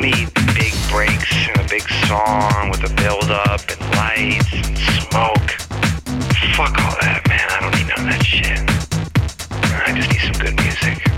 don't need big breaks and a big song with a build up and lights and smoke. Fuck all that, man. I don't need none of that shit. I just need some good music.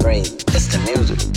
Vibrate. It's the music.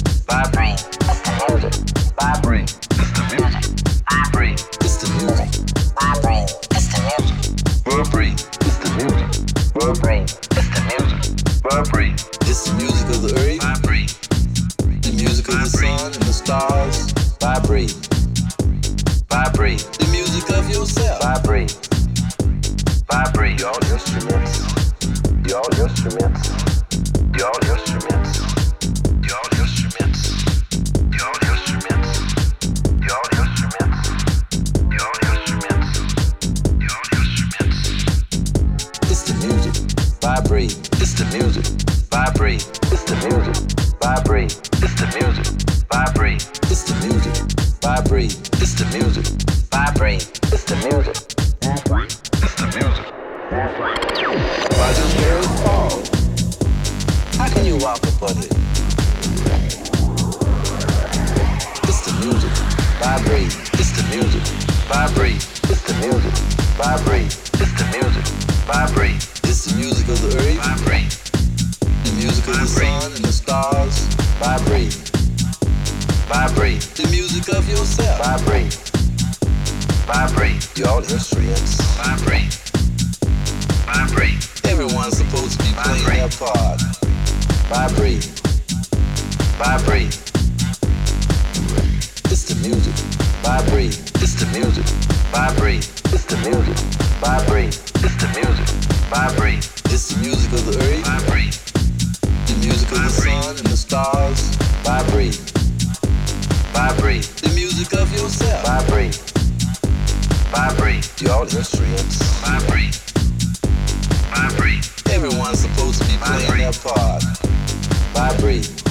Vibrate.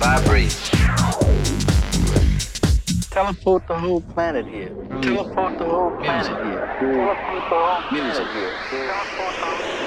Vibrate. Teleport the whole planet here. Teleport the whole planet here. Teleport the whole planet here. Teleport the whole